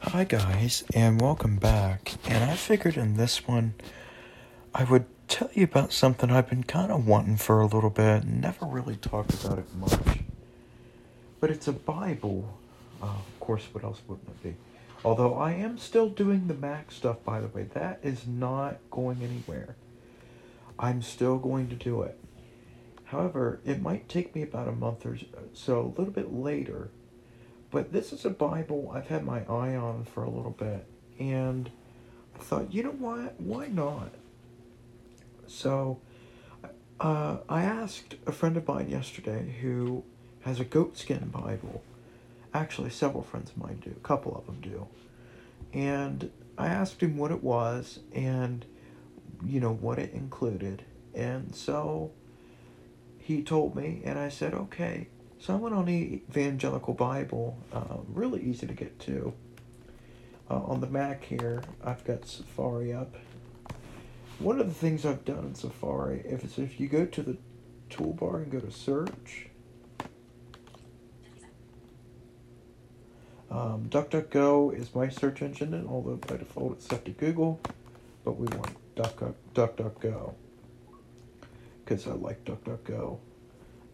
Hi, guys, and welcome back. And I figured in this one I would tell you about something I've been kind of wanting for a little bit, never really talked about it much. But it's a Bible. Uh, of course, what else wouldn't it be? Although I am still doing the Mac stuff, by the way, that is not going anywhere. I'm still going to do it. However, it might take me about a month or so, a little bit later. But this is a Bible I've had my eye on for a little bit. And I thought, you know what? Why not? So uh, I asked a friend of mine yesterday who has a goatskin Bible. Actually, several friends of mine do. A couple of them do. And I asked him what it was and, you know, what it included. And so he told me, and I said, okay. So I went on the Evangelical Bible, uh, really easy to get to. Uh, on the Mac here, I've got Safari up. One of the things I've done in Safari, if it's if you go to the toolbar and go to search, um, DuckDuckGo is my search engine, and although by default it's set to Google, but we want DuckDuckGo. Because I like DuckDuckGo.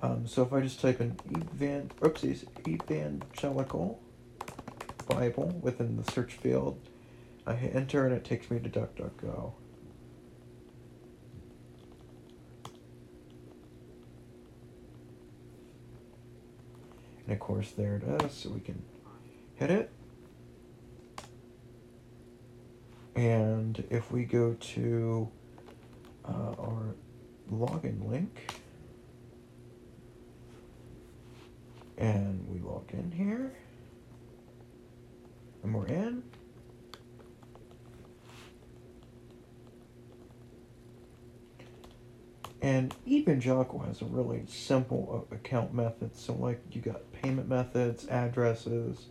Um, so if I just type in evan, oopsies, evangelical Bible within the search field, I hit enter and it takes me to DuckDuckGo. And of course there it is, so we can hit it. And if we go to uh, our login link. And we log in here. And we're in. And Evangelical has a really simple account method. So, like, you got payment methods, addresses.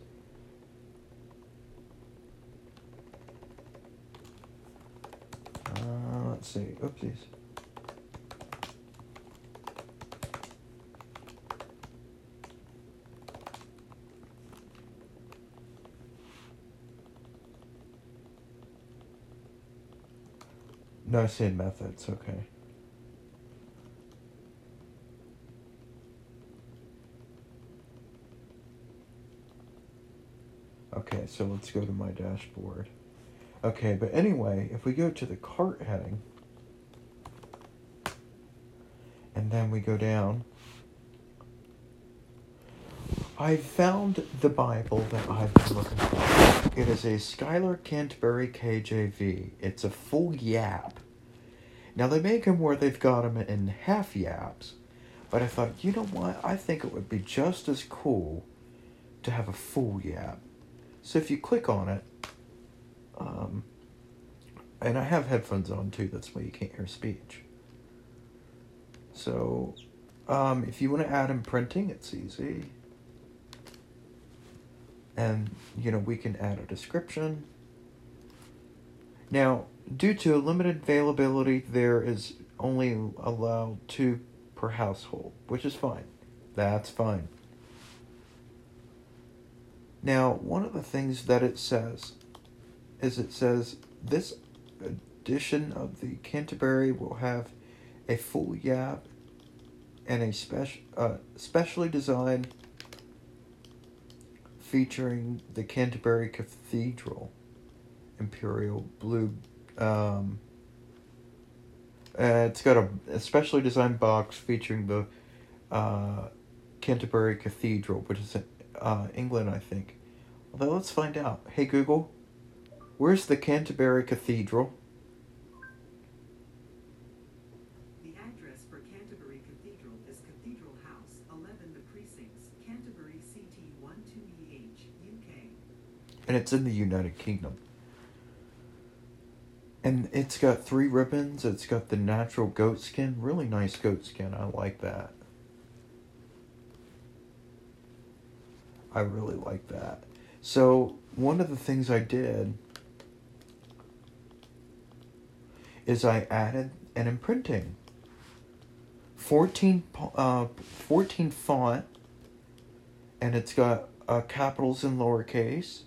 Uh, let's see. Oopsies. No, I said methods, okay. Okay, so let's go to my dashboard. Okay, but anyway, if we go to the cart heading, and then we go down, I found the Bible that I've been looking for. It is a Schuyler Canterbury KJV. It's a full yap. Now, they make them where they've got them in half yaps, but I thought, you know what? I think it would be just as cool to have a full yap. So if you click on it, um, and I have headphones on too, that's why you can't hear speech. So, um, if you want to add in printing, it's easy. And, you know, we can add a description. Now, due to limited availability, there is only allowed two per household, which is fine. That's fine. Now, one of the things that it says is it says this edition of the Canterbury will have a full yap and a special, uh, specially designed featuring the Canterbury Cathedral Imperial Blue. Um, uh, it's got a, a specially designed box featuring the uh, Canterbury Cathedral, which is in uh, England, I think. Although, let's find out. Hey, Google, where's the Canterbury Cathedral? The address for Canterbury Cathedral is Cathedral House, 11 The Precincts, Canterbury CT 12EH, UK. And it's in the United Kingdom. And it's got three ribbons. It's got the natural goat skin, really nice goat skin. I like that. I really like that. So one of the things I did is I added an imprinting. 14, uh, 14 font, and it's got uh, capitals and lowercase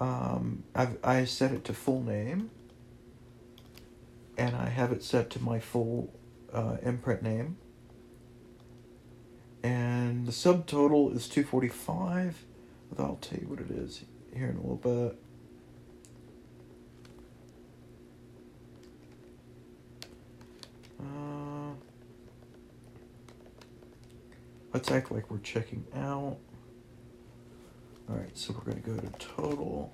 Um, I've, I set it to full name, and I have it set to my full uh, imprint name. And the subtotal is 245. I'll tell you what it is here in a little bit. Uh, let's act like we're checking out. Alright, so we're going to go to total.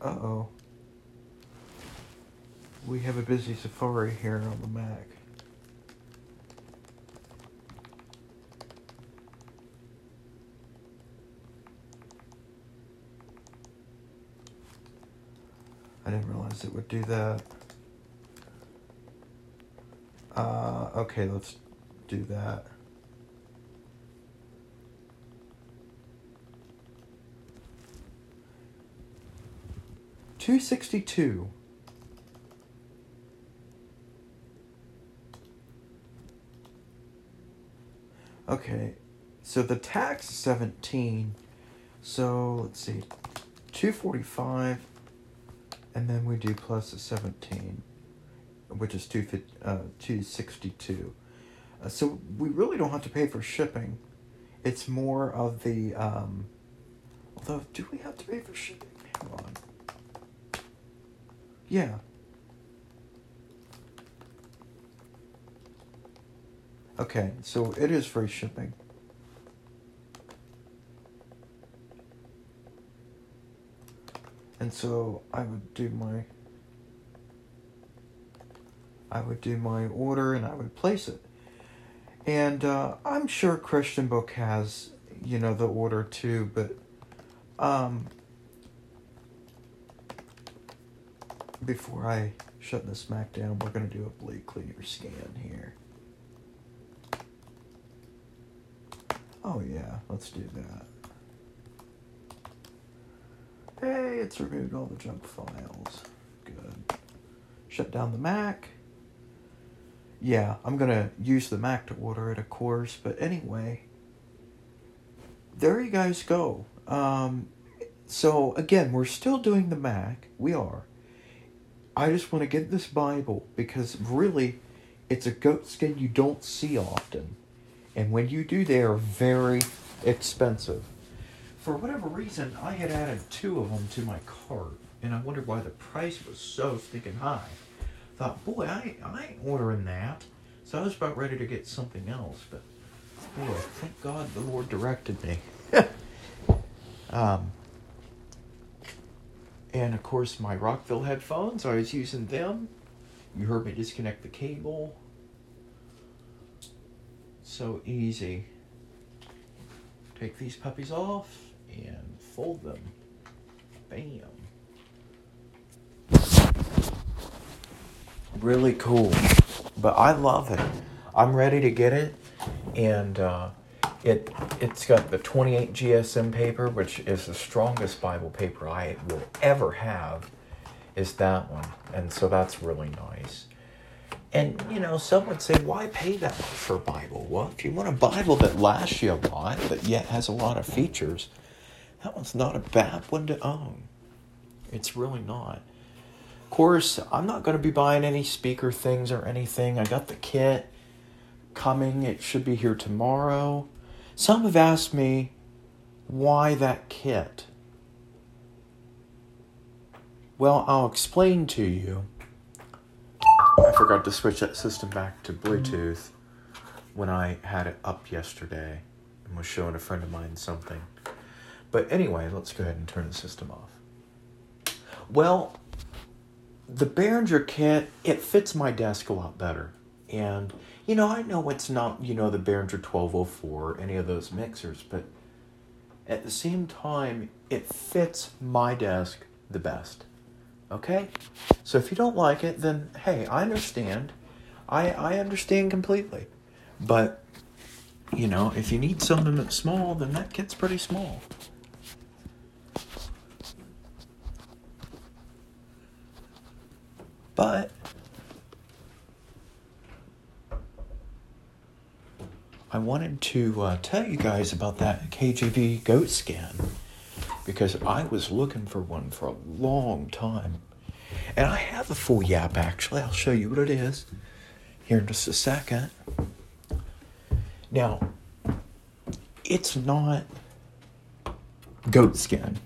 Uh oh. We have a busy Safari here on the Mac. I didn't realize it would do that. Uh, okay, let's do that. Two sixty two. Okay, so the tax is seventeen. So let's see, two forty five, and then we do plus the seventeen, which is two uh, two sixty two. Uh, so we really don't have to pay for shipping. It's more of the. Um, although, do we have to pay for shipping? Hang on. Yeah. Okay, so it is free shipping. And so I would do my I would do my order and I would place it. And uh, I'm sure Christian Book has, you know, the order too, but um, before I shut this Mac down, we're going to do a blade cleaner scan here. Oh yeah, let's do that. Hey, it's removed all the junk files. Good. Shut down the Mac. Yeah, I'm gonna use the Mac to order it, of course, but anyway. There you guys go. Um, so again, we're still doing the Mac. We are. I just want to get this Bible because really, it's a goat skin you don't see often. And when you do, they are very expensive. For whatever reason, I had added two of them to my cart, and I wondered why the price was so stinking high. Thought, boy, I, I ain't ordering that. So I was about ready to get something else, but boy, thank God the Lord directed me. um, and of course, my Rockville headphones, I was using them. You heard me disconnect the cable. So easy. Take these puppies off and fold them. Bam. Really cool. But I love it. I'm ready to get it. And uh, it it's got the 28 GSM paper, which is the strongest Bible paper I will ever have. Is that one, and so that's really nice. And you know, some would say, why pay that much for a Bible? Well, if you want a Bible that lasts you a lot, but yet has a lot of features, that one's not a bad one to own. It's really not. Course, I'm not going to be buying any speaker things or anything. I got the kit coming. It should be here tomorrow. Some have asked me why that kit. Well, I'll explain to you. I forgot to switch that system back to Bluetooth when I had it up yesterday and was showing a friend of mine something. But anyway, let's go ahead and turn the system off. Well, the Behringer kit, it fits my desk a lot better. And, you know, I know it's not, you know, the Behringer 1204 or any of those mixers, but at the same time, it fits my desk the best. Okay? So if you don't like it, then hey, I understand. I I understand completely. But you know, if you need something that's small, then that kit's pretty small. But I wanted to uh, tell you guys about that KJV goat scan because I was looking for one for a long time. And I have a full yap actually. I'll show you what it is here in just a second. Now, it's not goat skin.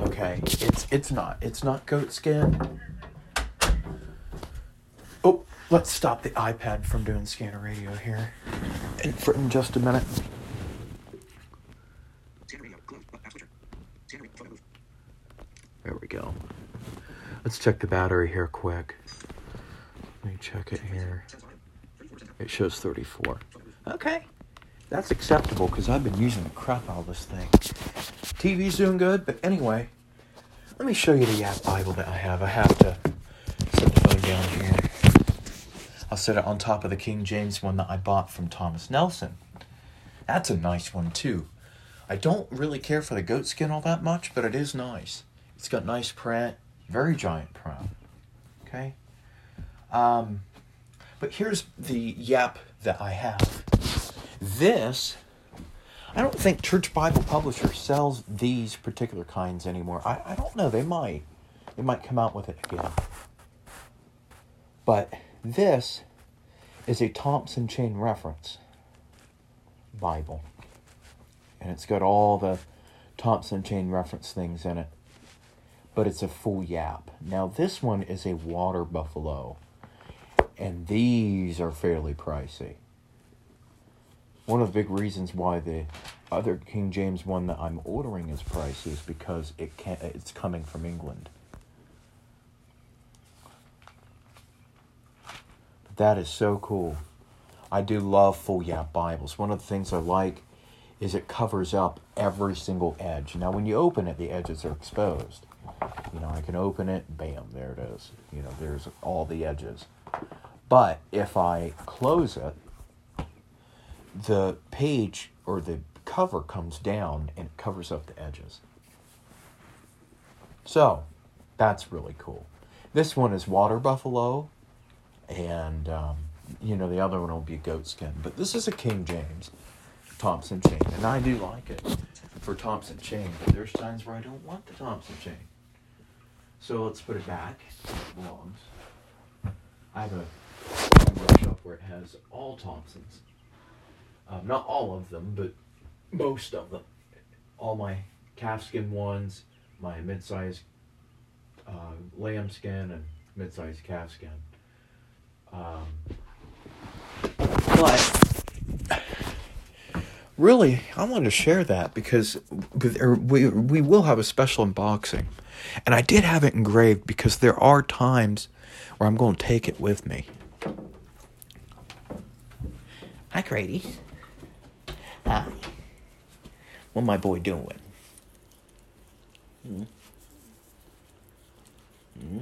Okay, it's it's not. It's not goat skin. Let's stop the iPad from doing scanner radio here, in, for in just a minute. There we go. Let's check the battery here quick. Let me check it here. It shows 34. Okay. That's acceptable because I've been using the crap out of this thing. TV's doing good, but anyway, let me show you the yap Bible that I have. I have to set the phone down here. I'll set it on top of the King James one that I bought from Thomas Nelson. That's a nice one too. I don't really care for the goat skin all that much, but it is nice. It's got nice print, very giant print. Okay. Um, but here's the Yap that I have. This, I don't think Church Bible Publisher sells these particular kinds anymore. I, I don't know. They might. They might come out with it again. But this is a Thompson Chain Reference Bible. And it's got all the Thompson Chain Reference things in it. But it's a full yap. Now, this one is a water buffalo. And these are fairly pricey. One of the big reasons why the other King James one that I'm ordering is pricey is because it can't, it's coming from England. That is so cool. I do love full yap Bibles. One of the things I like is it covers up every single edge. Now, when you open it, the edges are exposed. You know, I can open it, bam, there it is. You know, there's all the edges. But if I close it, the page or the cover comes down and it covers up the edges. So, that's really cool. This one is water buffalo, and um, you know the other one will be goat skin. But this is a King James Thompson chain, and I do like it for Thompson chain. But there's times where I don't want the Thompson chain. So let's put it back. It belongs. I have a workshop where it has all Thompsons. Um, not all of them, but most of them. All my calfskin ones, my mid-sized uh, lambskin and mid-sized calfskin. Um, but really, I wanted to share that because we we will have a special unboxing, and I did have it engraved because there are times where I'm going to take it with me. Hi, Grady. Hi. What my boy doing? Hmm. Hmm.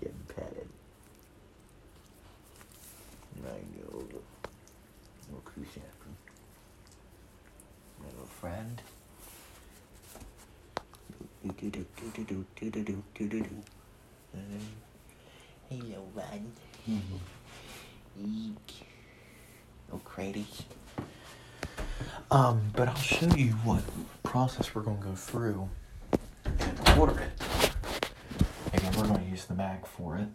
Getting petted. I know. Look who's happy. My little friend. Hello, friend. Eek. No crates. Um, but I'll show you what process we're gonna go through and order it. Again, we're gonna use the Mac for it.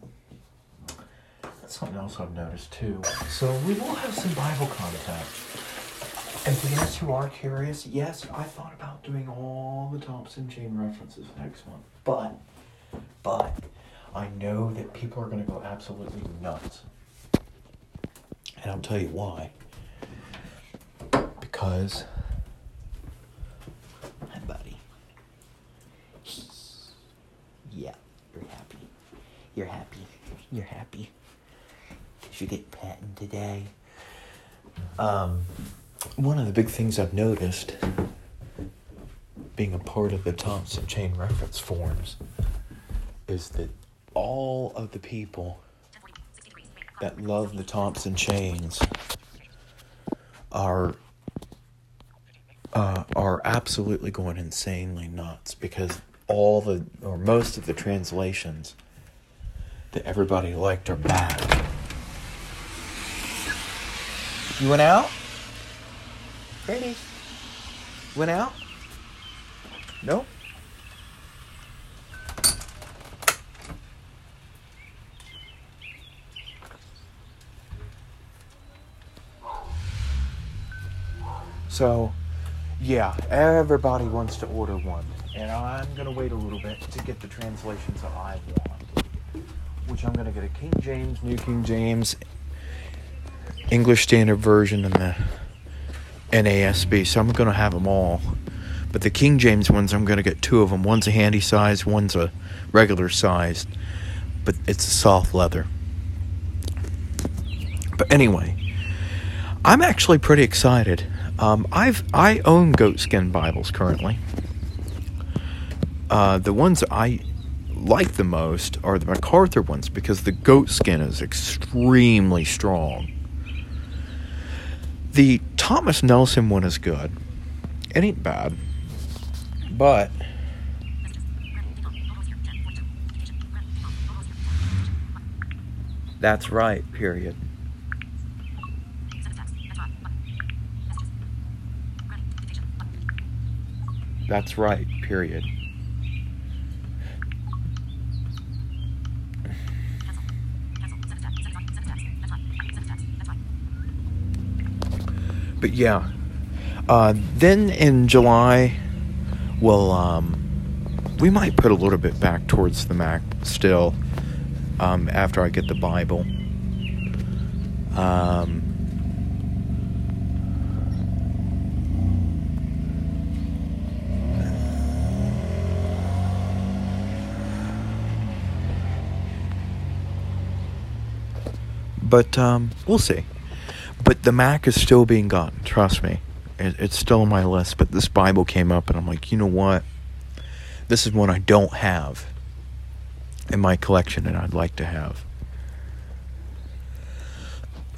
That's something else I've noticed too. So we will have some Bible contact. And who are curious, yes, I thought about doing all the Thompson chain references next month. But, but, I know that people are going to go absolutely nuts. And I'll tell you why. Because, hi, buddy. Yeah, you're happy. You're happy. You're happy. Because you get patting today. Um, one of the big things I've noticed being a part of the Thompson chain reference forums is that all of the people that love the Thompson chains are uh, are absolutely going insanely nuts because all the or most of the translations that everybody liked are bad. You went out? Brady. Went out? No? So, yeah, everybody wants to order one. And I'm going to wait a little bit to get the translations that I want. Which I'm going to get a King James, New King James, English Standard Version, and the NASB. So I'm going to have them all. But the King James ones, I'm going to get two of them. One's a handy size, one's a regular size. But it's a soft leather. But anyway, I'm actually pretty excited. Um, I've I own goatskin Bibles currently. Uh, the ones I like the most are the MacArthur ones because the goatskin is extremely strong. The Thomas Nelson one is good. It ain't bad. But that's right, period. That's right, period. But yeah. Uh, then in July, we'll, um, we might put a little bit back towards the Mac still um, after I get the Bible. Um, but um, we'll see. But the Mac is still being gotten. Trust me, it, it's still on my list. But this Bible came up, and I'm like, you know what? This is one I don't have in my collection, and I'd like to have.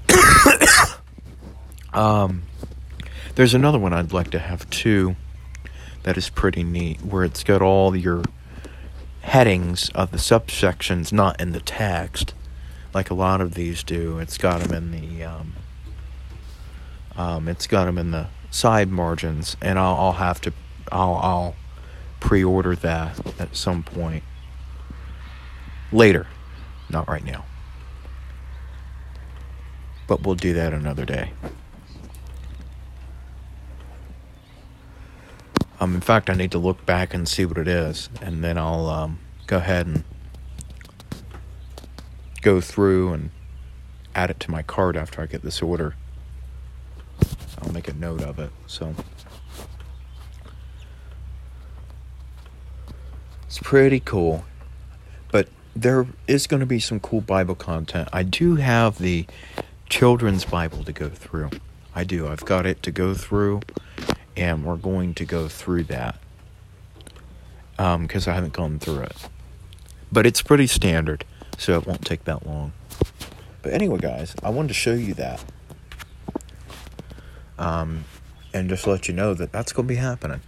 um, there's another one I'd like to have too. That is pretty neat, where it's got all your headings of the subsections not in the text like a lot of these do. It's got them in the um, um, it's got them in the side margins, and I'll, I'll have to I'll, I'll pre-order that at some point later, not right now. But we'll do that another day. Um, in fact, I need to look back and see what it is, and then I'll um, go ahead and go through and add it to my cart after I get this order. I'll make a note of it. So it's pretty cool. But there is going to be some cool Bible content. I do have the children's Bible to go through. I do. I've got it to go through, and we're going to go through that because um, I haven't gone through it. But it's pretty standard so it won't take that long. But anyway, guys, I wanted to show you that. Um, and just let you know that that's going to be happening.